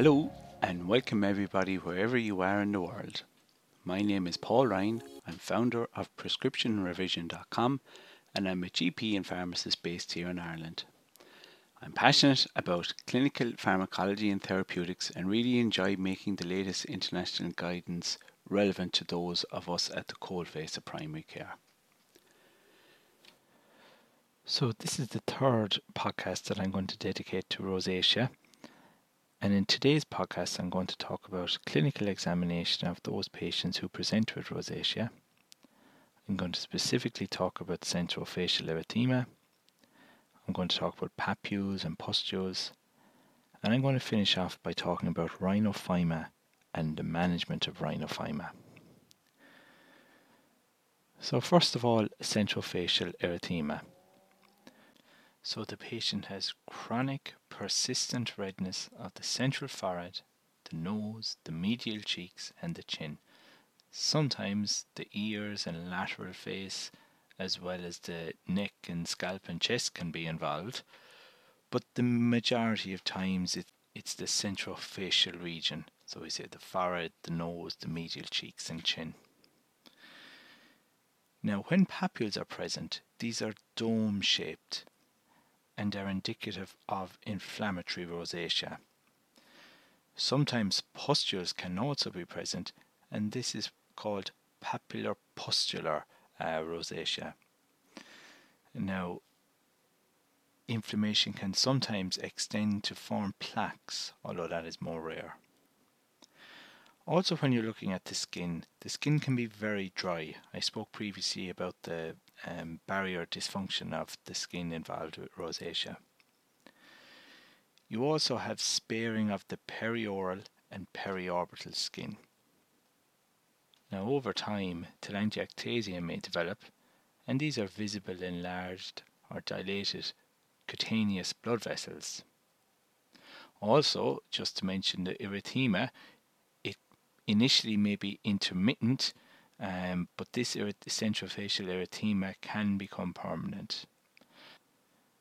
Hello, and welcome everybody wherever you are in the world. My name is Paul Ryan. I'm founder of PrescriptionRevision.com, and I'm a GP and pharmacist based here in Ireland. I'm passionate about clinical pharmacology and therapeutics and really enjoy making the latest international guidance relevant to those of us at the coalface of primary care. So, this is the third podcast that I'm going to dedicate to rosacea. And in today's podcast, I'm going to talk about clinical examination of those patients who present with rosacea. I'm going to specifically talk about central facial erythema. I'm going to talk about papules and pustules. And I'm going to finish off by talking about rhinophyma and the management of rhinophyma. So, first of all, central facial erythema. So the patient has chronic, persistent redness of the central forehead, the nose, the medial cheeks, and the chin. Sometimes the ears and lateral face, as well as the neck and scalp and chest, can be involved, but the majority of times it, it's the central facial region. So we say the forehead, the nose, the medial cheeks, and chin. Now, when papules are present, these are dome shaped and are indicative of inflammatory rosacea. Sometimes pustules can also be present, and this is called papular pustular uh, rosacea. Now, inflammation can sometimes extend to form plaques, although that is more rare. Also, when you're looking at the skin, the skin can be very dry. I spoke previously about the um, barrier dysfunction of the skin involved with rosacea. You also have sparing of the perioral and periorbital skin. Now, over time, telangiectasia may develop, and these are visible enlarged or dilated cutaneous blood vessels. Also, just to mention the erythema, it initially may be intermittent, um, but this central facial erythema can become permanent.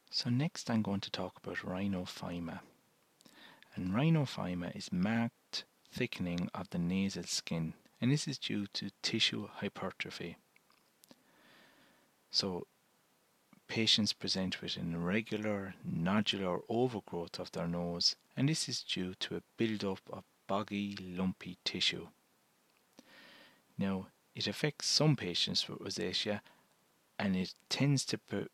So next I'm going to talk about rhinophyma. And rhinophyma is marked thickening of the nasal skin, and this is due to tissue hypertrophy. So patients present with an irregular nodular overgrowth of their nose, and this is due to a build-up of boggy, lumpy tissue. Now, it affects some patients with rosacea and it tends to pre-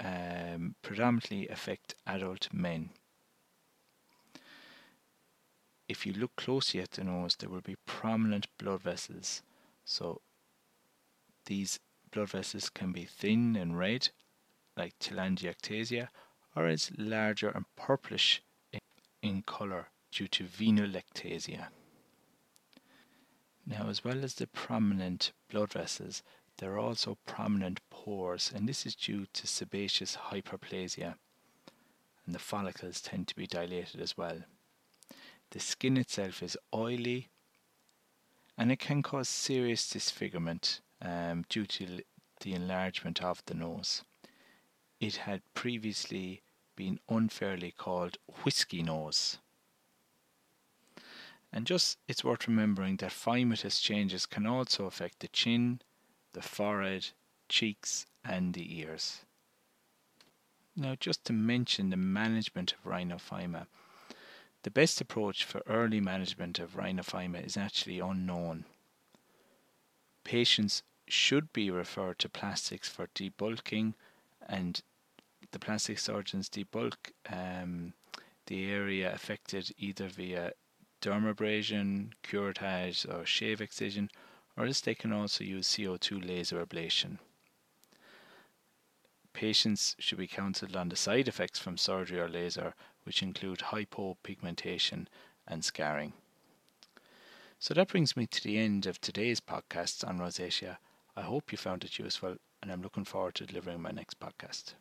um, predominantly affect adult men. If you look closely at the nose, there will be prominent blood vessels. So, these blood vessels can be thin and red, like telangiectasia, or as larger and purplish in, in colour, due to venolectasia. Now, as well as the prominent blood vessels, there are also prominent pores, and this is due to sebaceous hyperplasia, and the follicles tend to be dilated as well. The skin itself is oily, and it can cause serious disfigurement um, due to the enlargement of the nose. It had previously been unfairly called whiskey nose. And just it's worth remembering that phymatous changes can also affect the chin, the forehead, cheeks, and the ears. Now, just to mention the management of rhinophyma, the best approach for early management of rhinophyma is actually unknown. Patients should be referred to plastics for debulking, and the plastic surgeons debulk um, the area affected either via dermabrasion, curettage, or shave excision, or else they can also use CO2 laser ablation. Patients should be counseled on the side effects from surgery or laser, which include hypopigmentation and scarring. So that brings me to the end of today's podcast on rosacea. I hope you found it useful, and I'm looking forward to delivering my next podcast.